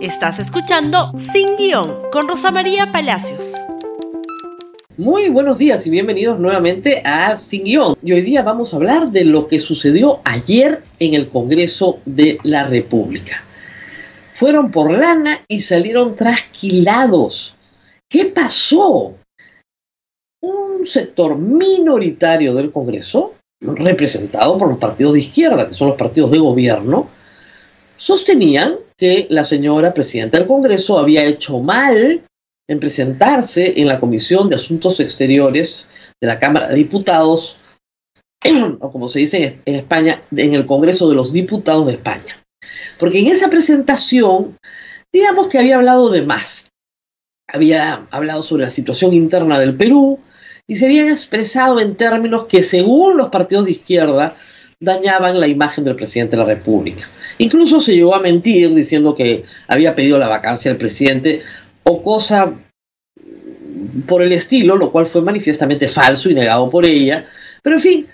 Estás escuchando Sin Guión con Rosa María Palacios. Muy buenos días y bienvenidos nuevamente a Sin Guión. Y hoy día vamos a hablar de lo que sucedió ayer en el Congreso de la República. Fueron por lana y salieron trasquilados. ¿Qué pasó? Un sector minoritario del Congreso, representado por los partidos de izquierda, que son los partidos de gobierno, sostenían que la señora presidenta del Congreso había hecho mal en presentarse en la Comisión de Asuntos Exteriores de la Cámara de Diputados, o como se dice en España, en el Congreso de los Diputados de España. Porque en esa presentación, digamos que había hablado de más. Había hablado sobre la situación interna del Perú y se habían expresado en términos que según los partidos de izquierda dañaban la imagen del presidente de la República. Incluso se llegó a mentir diciendo que había pedido la vacancia del presidente o cosa por el estilo, lo cual fue manifiestamente falso y negado por ella. Pero en fin,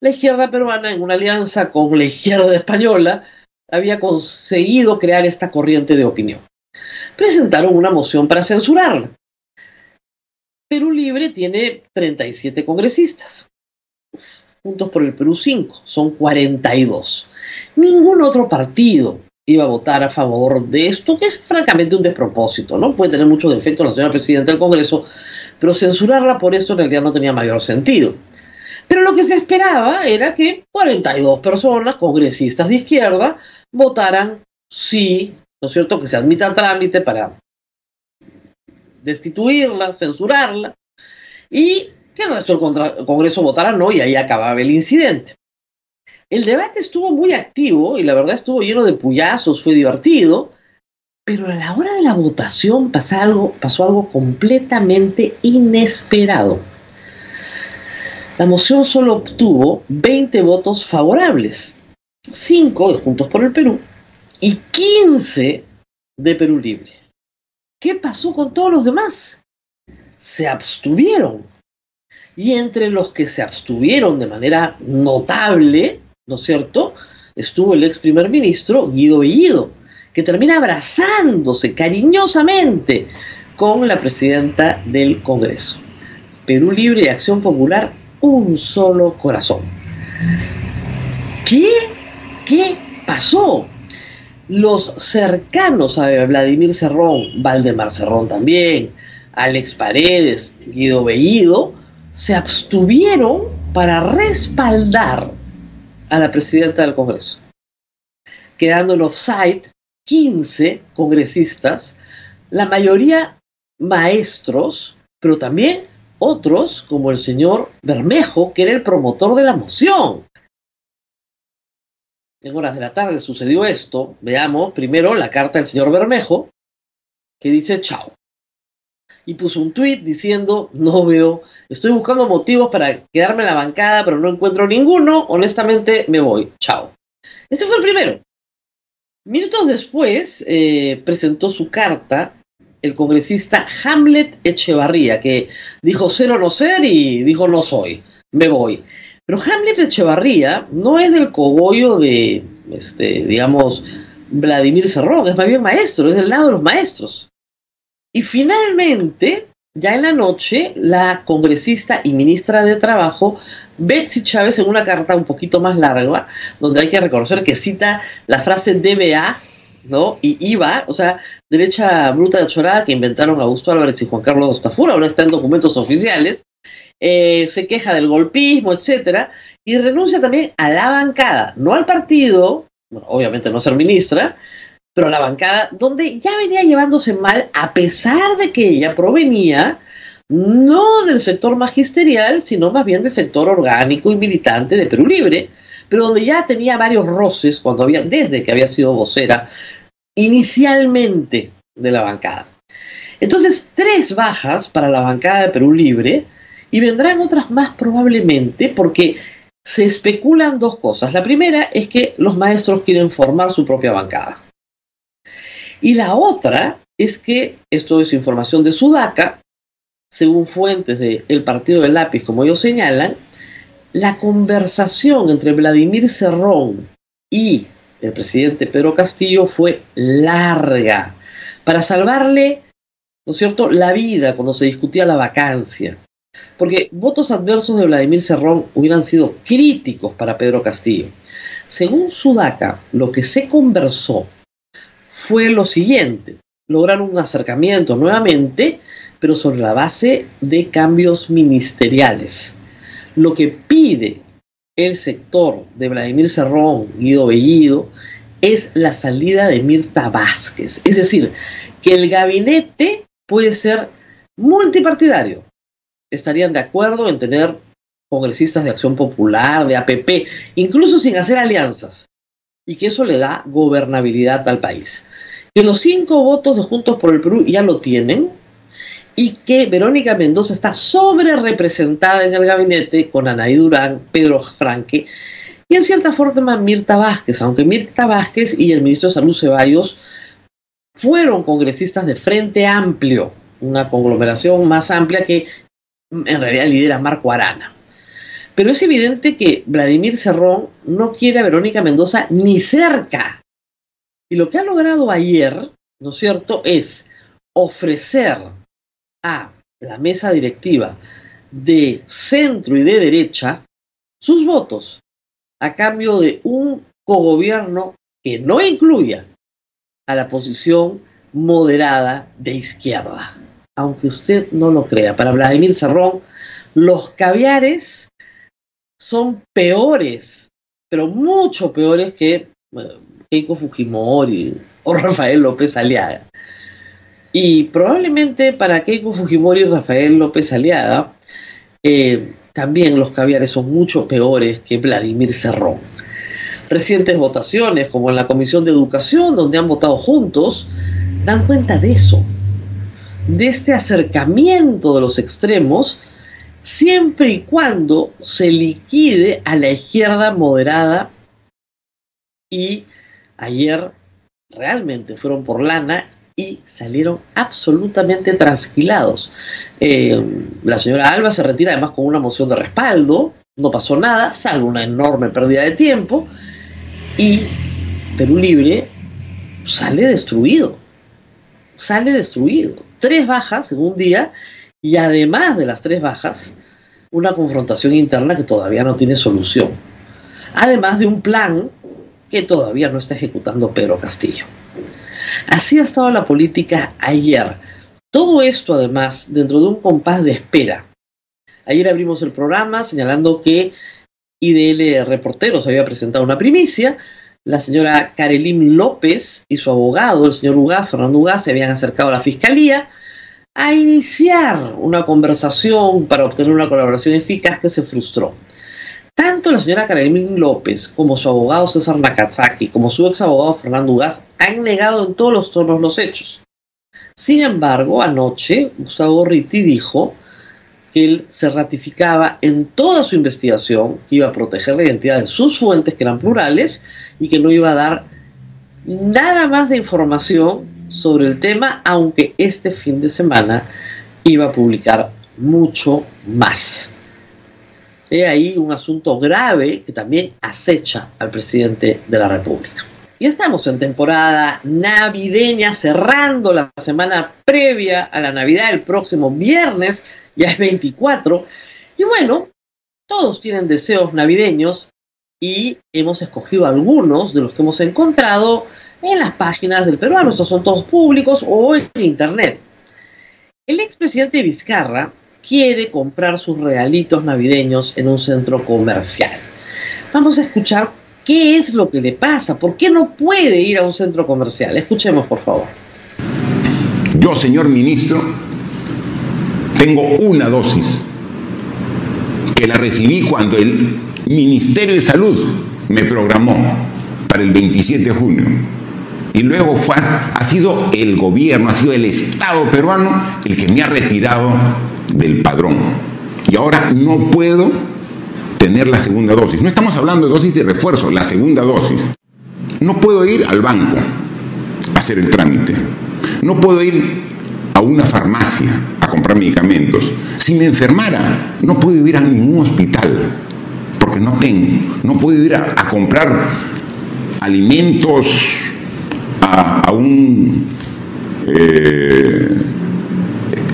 la izquierda peruana, en una alianza con la izquierda española, había conseguido crear esta corriente de opinión. Presentaron una moción para censurarla. Perú Libre tiene 37 congresistas. Juntos por el Perú 5, son 42. Ningún otro partido iba a votar a favor de esto, que es francamente un despropósito, ¿no? Puede tener muchos defectos la señora presidenta del Congreso, pero censurarla por esto en realidad no tenía mayor sentido. Pero lo que se esperaba era que 42 personas, congresistas de izquierda, votaran sí, ¿no es cierto?, que se admita trámite para destituirla, censurarla, y que el resto del Congreso votara no y ahí acababa el incidente. El debate estuvo muy activo y la verdad estuvo lleno de puyazos, fue divertido, pero a la hora de la votación pasó algo, pasó algo completamente inesperado. La moción solo obtuvo 20 votos favorables, 5 de Juntos por el Perú y 15 de Perú Libre. ¿Qué pasó con todos los demás? Se abstuvieron y entre los que se abstuvieron de manera notable, ¿no es cierto?, estuvo el ex primer ministro Guido Bellido, que termina abrazándose cariñosamente con la presidenta del Congreso. Perú Libre y Acción Popular, un solo corazón. ¿Qué? ¿Qué pasó? Los cercanos a Vladimir Cerrón, Valdemar Cerrón también, Alex Paredes, Guido Bellido, se abstuvieron para respaldar a la presidenta del Congreso, quedando en offside 15 congresistas, la mayoría maestros, pero también otros como el señor Bermejo, que era el promotor de la moción. En horas de la tarde sucedió esto. Veamos primero la carta del señor Bermejo, que dice chao y puso un tweet diciendo, no veo, estoy buscando motivos para quedarme en la bancada, pero no encuentro ninguno, honestamente me voy, chao. Ese fue el primero. Minutos después eh, presentó su carta el congresista Hamlet Echevarría, que dijo ser o no ser y dijo no soy, me voy. Pero Hamlet Echevarría no es del cogollo de, este, digamos, Vladimir Cerrón, es más bien maestro, es del lado de los maestros. Y finalmente, ya en la noche, la congresista y ministra de Trabajo, Betsy Chávez, en una carta un poquito más larga, donde hay que reconocer que cita la frase DBA, ¿no? Y IVA, o sea, derecha bruta de chorada que inventaron Augusto Álvarez y Juan Carlos Tafura, ahora está en documentos oficiales, eh, se queja del golpismo, etcétera, y renuncia también a la bancada, no al partido, bueno, obviamente no ser ministra, pero la bancada, donde ya venía llevándose mal, a pesar de que ella provenía no del sector magisterial, sino más bien del sector orgánico y militante de Perú Libre, pero donde ya tenía varios roces cuando había, desde que había sido vocera inicialmente de la bancada. Entonces, tres bajas para la bancada de Perú Libre y vendrán otras más probablemente porque se especulan dos cosas. La primera es que los maestros quieren formar su propia bancada. Y la otra es que, esto es información de Sudaca, según fuentes del partido del lápiz, como ellos señalan, la conversación entre Vladimir Cerrón y el presidente Pedro Castillo fue larga, para salvarle, ¿no es cierto?, la vida cuando se discutía la vacancia. Porque votos adversos de Vladimir Cerrón hubieran sido críticos para Pedro Castillo. Según Sudaca, lo que se conversó fue lo siguiente, lograr un acercamiento nuevamente, pero sobre la base de cambios ministeriales. Lo que pide el sector de Vladimir Cerrón, Guido Bellido, es la salida de Mirta Vázquez. Es decir, que el gabinete puede ser multipartidario. Estarían de acuerdo en tener congresistas de Acción Popular, de APP, incluso sin hacer alianzas, y que eso le da gobernabilidad al país. Que los cinco votos de Juntos por el Perú ya lo tienen, y que Verónica Mendoza está sobre representada en el gabinete con Anaí Durán, Pedro Franque y en cierta forma Mirta Vázquez, aunque Mirta Vázquez y el ministro de Salud Ceballos fueron congresistas de Frente Amplio, una conglomeración más amplia que en realidad lidera Marco Arana. Pero es evidente que Vladimir Cerrón no quiere a Verónica Mendoza ni cerca. Y lo que ha logrado ayer, ¿no es cierto?, es ofrecer a la mesa directiva de centro y de derecha sus votos a cambio de un cogobierno que no incluya a la posición moderada de izquierda. Aunque usted no lo crea, para Vladimir Cerrón, los caviares son peores, pero mucho peores que Keiko Fujimori o Rafael López Aliaga. Y probablemente para Keiko Fujimori y Rafael López Aliaga, eh, también los caviares son mucho peores que Vladimir Cerrón. Recientes votaciones, como en la Comisión de Educación, donde han votado juntos, dan cuenta de eso, de este acercamiento de los extremos, siempre y cuando se liquide a la izquierda moderada. Y ayer realmente fueron por lana y salieron absolutamente trasquilados. Eh, la señora Alba se retira además con una moción de respaldo, no pasó nada, salvo una enorme pérdida de tiempo, y Perú Libre sale destruido, sale destruido. Tres bajas en un día y además de las tres bajas, una confrontación interna que todavía no tiene solución. Además de un plan que todavía no está ejecutando Pedro Castillo. Así ha estado la política ayer. Todo esto además dentro de un compás de espera. Ayer abrimos el programa señalando que IDL Reporteros había presentado una primicia. La señora Karelim López y su abogado, el señor Ugaz, Fernando Ugaz, se habían acercado a la fiscalía a iniciar una conversación para obtener una colaboración eficaz que se frustró. Tanto la señora Karelim López como su abogado César Nakazaki, como su ex abogado Fernando Ugaz, han negado en todos los tonos los hechos. Sin embargo, anoche Gustavo Ritti dijo que él se ratificaba en toda su investigación, que iba a proteger la identidad de sus fuentes, que eran plurales, y que no iba a dar nada más de información sobre el tema, aunque este fin de semana iba a publicar mucho más. He ahí un asunto grave que también acecha al presidente de la República. Y estamos en temporada navideña, cerrando la semana previa a la Navidad, el próximo viernes, ya es 24. Y bueno, todos tienen deseos navideños y hemos escogido algunos de los que hemos encontrado en las páginas del peruano. Estos son todos públicos o en internet. El expresidente Vizcarra quiere comprar sus regalitos navideños en un centro comercial. Vamos a escuchar qué es lo que le pasa, por qué no puede ir a un centro comercial. Escuchemos, por favor. Yo, señor ministro, tengo una dosis que la recibí cuando el Ministerio de Salud me programó para el 27 de junio. Y luego fue, ha sido el gobierno, ha sido el Estado peruano el que me ha retirado del padrón. Y ahora no puedo tener la segunda dosis. No estamos hablando de dosis de refuerzo, la segunda dosis. No puedo ir al banco a hacer el trámite. No puedo ir a una farmacia a comprar medicamentos. Si me enfermara, no puedo ir a ningún hospital porque no tengo. No puedo ir a, comprar alimentos a, un eh,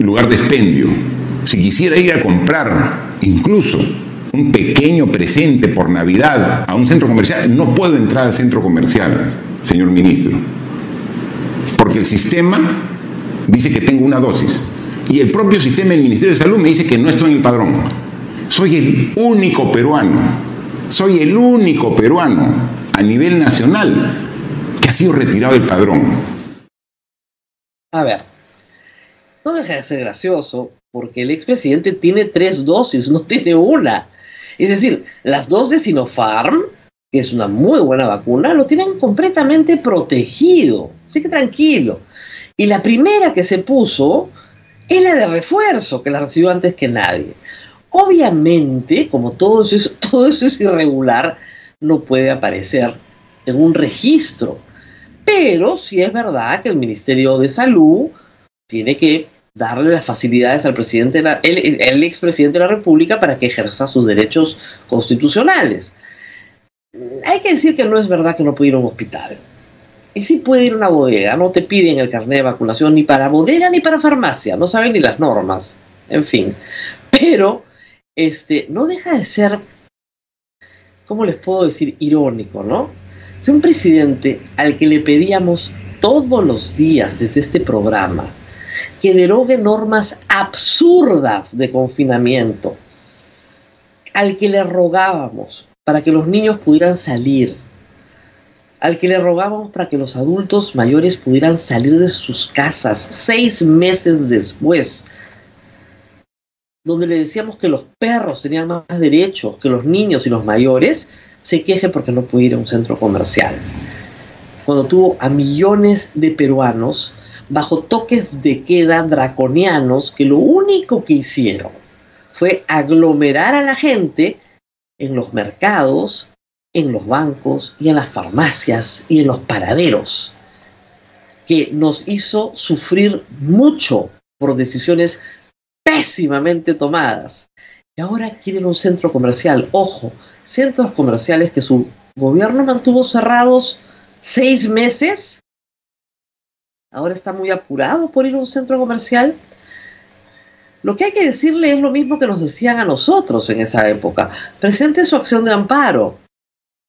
lugar de expendio. Si quisiera ir a comprar incluso un pequeño presente por Navidad a un centro comercial, no puedo entrar al centro comercial, señor ministro, porque el sistema dice que tengo una dosis y el propio sistema del Ministerio de Salud me dice que no estoy en el padrón. Soy el único peruano, soy el único peruano a nivel nacional que ha sido retirado del padrón. A ver, no deja de ser gracioso porque el expresidente tiene tres dosis, no tiene una. Es decir, las dos de Sinopharm, que es una muy buena vacuna, lo tienen completamente protegido. Así que tranquilo. Y la primera que se puso es la de refuerzo, que la recibió antes que nadie. Obviamente, como todo eso, todo eso es irregular, no puede aparecer en un registro. Pero sí es verdad que el Ministerio de Salud tiene que darle las facilidades al presidente, el, el expresidente de la República para que ejerza sus derechos constitucionales. Hay que decir que no es verdad que no puede ir a un hospital. Y sí puede ir a una bodega, no te piden el carnet de vacunación ni para bodega ni para farmacia, no saben ni las normas, en fin. Pero este, no deja de ser, ¿cómo les puedo decir? Irónico, ¿no? Que un presidente al que le pedíamos todos los días desde este programa que derogue normas absurdas de confinamiento, al que le rogábamos para que los niños pudieran salir, al que le rogábamos para que los adultos mayores pudieran salir de sus casas seis meses después, donde le decíamos que los perros tenían más derechos que los niños y los mayores, se queje porque no puede ir a un centro comercial. Cuando tuvo a millones de peruanos bajo toques de queda draconianos que lo único que hicieron fue aglomerar a la gente en los mercados, en los bancos y en las farmacias y en los paraderos, que nos hizo sufrir mucho por decisiones pésimamente tomadas. Y ahora quieren un centro comercial. Ojo, centros comerciales que su gobierno mantuvo cerrados seis meses ahora está muy apurado por ir a un centro comercial. Lo que hay que decirle es lo mismo que nos decían a nosotros en esa época. Presente su acción de amparo.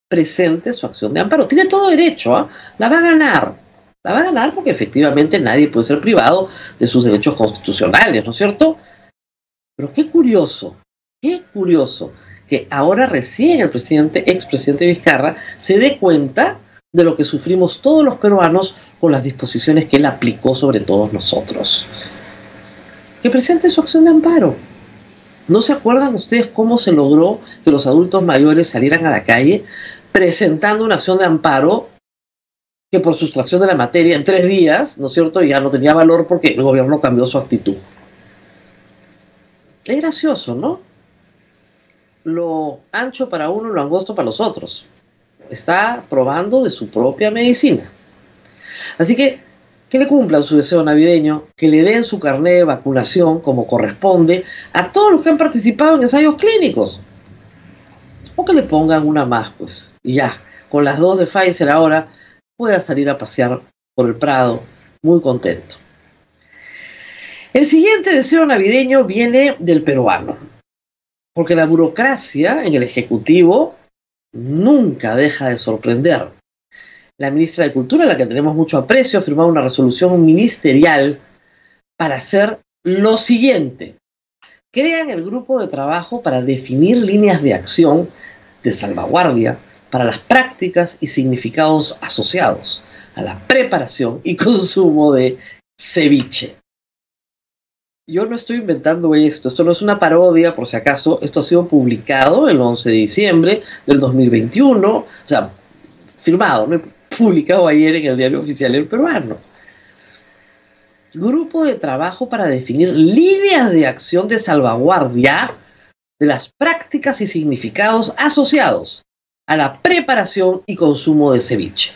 Presente su acción de amparo. Tiene todo derecho, ¿ah? la va a ganar. La va a ganar porque efectivamente nadie puede ser privado de sus derechos constitucionales, ¿no es cierto? Pero qué curioso, qué curioso que ahora recién el presidente, expresidente Vizcarra, se dé cuenta de lo que sufrimos todos los peruanos con las disposiciones que él aplicó sobre todos nosotros. Que presente su acción de amparo. ¿No se acuerdan ustedes cómo se logró que los adultos mayores salieran a la calle presentando una acción de amparo que por sustracción de la materia en tres días, ¿no es cierto?, ya no tenía valor porque el gobierno cambió su actitud. Es gracioso, ¿no? Lo ancho para uno, lo angosto para los otros. Está probando de su propia medicina. Así que que le cumplan su deseo navideño, que le den su carnet de vacunación como corresponde a todos los que han participado en ensayos clínicos. O que le pongan una más, pues. Y ya, con las dos de Pfizer ahora, pueda salir a pasear por el Prado muy contento. El siguiente deseo navideño viene del peruano, porque la burocracia en el Ejecutivo nunca deja de sorprender la ministra de Cultura, a la que tenemos mucho aprecio, ha firmado una resolución ministerial para hacer lo siguiente. Crean el grupo de trabajo para definir líneas de acción de salvaguardia para las prácticas y significados asociados a la preparación y consumo de ceviche. Yo no estoy inventando esto, esto no es una parodia, por si acaso, esto ha sido publicado el 11 de diciembre del 2021, o sea, firmado, ¿no? publicado ayer en el diario oficial el peruano. Grupo de trabajo para definir líneas de acción de salvaguardia de las prácticas y significados asociados a la preparación y consumo de ceviche.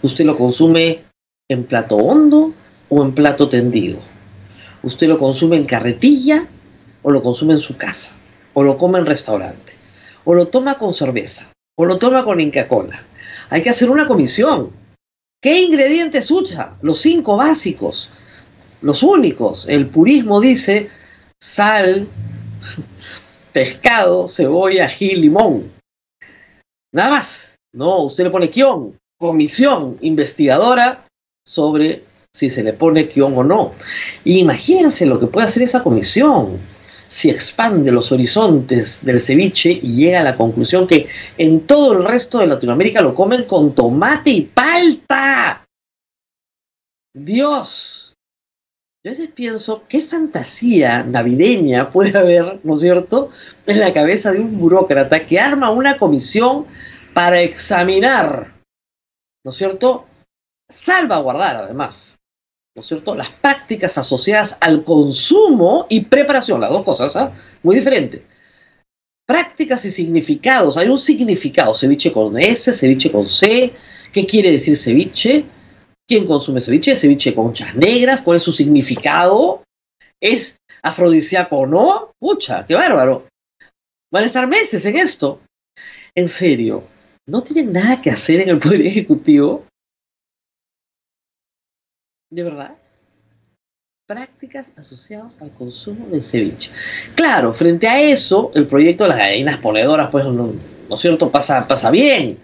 Usted lo consume en plato hondo o en plato tendido. Usted lo consume en carretilla o lo consume en su casa. O lo come en restaurante. O lo toma con cerveza. O lo toma con Inca Cola hay que hacer una comisión. ¿Qué ingredientes usa? Los cinco básicos. los únicos. El purismo dice sal, pescado, cebolla, ají, limón. Nada más. No, usted le pone guion, comisión investigadora sobre si se le pone guion o no. imagínense lo que puede hacer esa comisión si expande los horizontes del ceviche y llega a la conclusión que en todo el resto de Latinoamérica lo comen con tomate y palta. Dios. Yo a veces pienso, ¿qué fantasía navideña puede haber, ¿no es cierto?, en la cabeza de un burócrata que arma una comisión para examinar, ¿no es cierto?, salvaguardar además ¿no es cierto? Las prácticas asociadas al consumo y preparación, las dos cosas, ¿ah? Muy diferente. Prácticas y significados. Hay un significado, ceviche con S, ceviche con C. ¿Qué quiere decir ceviche? ¿Quién consume ceviche? Ceviche con conchas negras. ¿Cuál es su significado? ¿Es afrodisíaco o no? Pucha, qué bárbaro. Van a estar meses en esto. En serio, ¿no tienen nada que hacer en el Poder Ejecutivo? De verdad, prácticas asociadas al consumo de ceviche. Claro, frente a eso, el proyecto de las gallinas ponedoras, pues, no, ¿no es cierto?, pasa, pasa bien,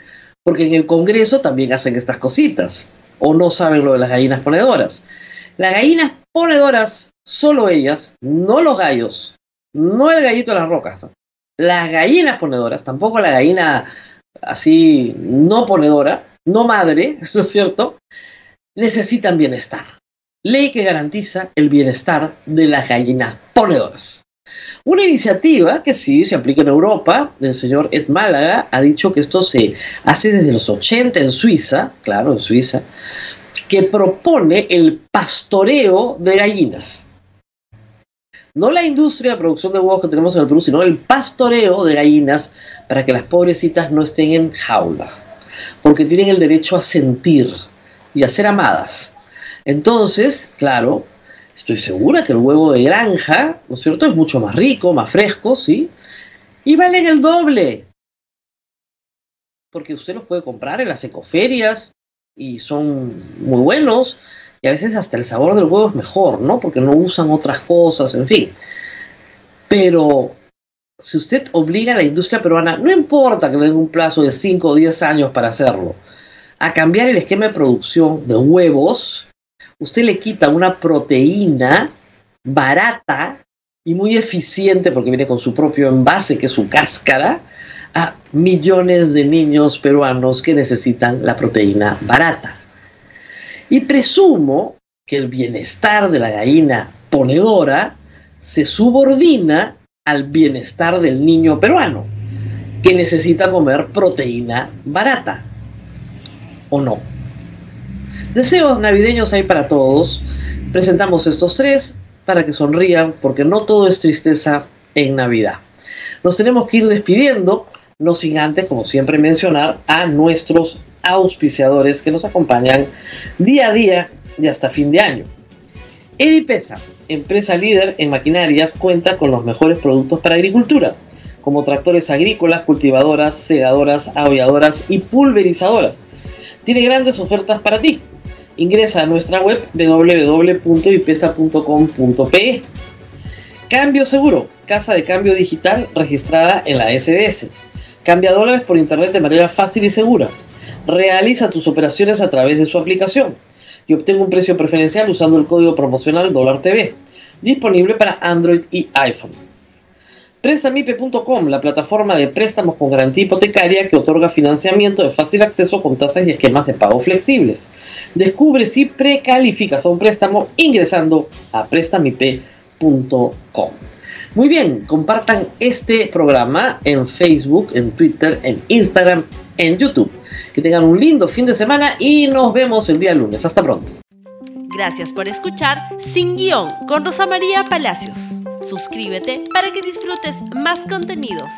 porque en el Congreso también hacen estas cositas, o no saben lo de las gallinas ponedoras. Las gallinas ponedoras, solo ellas, no los gallos, no el gallito de las rocas, las gallinas ponedoras, tampoco la gallina así no ponedora, no madre, ¿no es cierto? Necesitan bienestar. Ley que garantiza el bienestar de las gallinas ponedoras. Una iniciativa que sí se aplica en Europa, el señor Ed Málaga ha dicho que esto se hace desde los 80 en Suiza, claro, en Suiza, que propone el pastoreo de gallinas. No la industria de producción de huevos que tenemos en el Perú, sino el pastoreo de gallinas para que las pobrecitas no estén en jaulas, porque tienen el derecho a sentir, y a ser amadas. Entonces, claro, estoy segura que el huevo de granja, ¿no es cierto?, es mucho más rico, más fresco, ¿sí? Y valen el doble. Porque usted los puede comprar en las ecoferias y son muy buenos. Y a veces hasta el sabor del huevo es mejor, ¿no? Porque no usan otras cosas, en fin. Pero si usted obliga a la industria peruana, no importa que le den un plazo de 5 o 10 años para hacerlo, a cambiar el esquema de producción de huevos, usted le quita una proteína barata y muy eficiente porque viene con su propio envase, que es su cáscara, a millones de niños peruanos que necesitan la proteína barata. Y presumo que el bienestar de la gallina ponedora se subordina al bienestar del niño peruano, que necesita comer proteína barata o no. Deseos navideños hay para todos. Presentamos estos tres para que sonrían, porque no todo es tristeza en Navidad. Nos tenemos que ir despidiendo, no sin antes, como siempre, mencionar a nuestros auspiciadores que nos acompañan día a día y hasta fin de año. Edipesa, empresa líder en maquinarias, cuenta con los mejores productos para agricultura, como tractores agrícolas, cultivadoras, segadoras, aviadoras y pulverizadoras tiene grandes ofertas para ti. Ingresa a nuestra web www.ipesa.com.pe. Cambio seguro, casa de cambio digital registrada en la SBS. Cambia dólares por internet de manera fácil y segura. Realiza tus operaciones a través de su aplicación y obtenga un precio preferencial usando el código promocional Dólar TV, disponible para Android y iPhone. Prestamipe.com, la plataforma de préstamos con garantía hipotecaria que otorga financiamiento de fácil acceso con tasas y esquemas de pago flexibles. Descubre si precalificas a un préstamo ingresando a prestamipe.com. Muy bien, compartan este programa en Facebook, en Twitter, en Instagram, en YouTube. Que tengan un lindo fin de semana y nos vemos el día lunes. Hasta pronto. Gracias por escuchar Sin Guión con Rosa María Palacios. Suscríbete para que disfrutes más contenidos.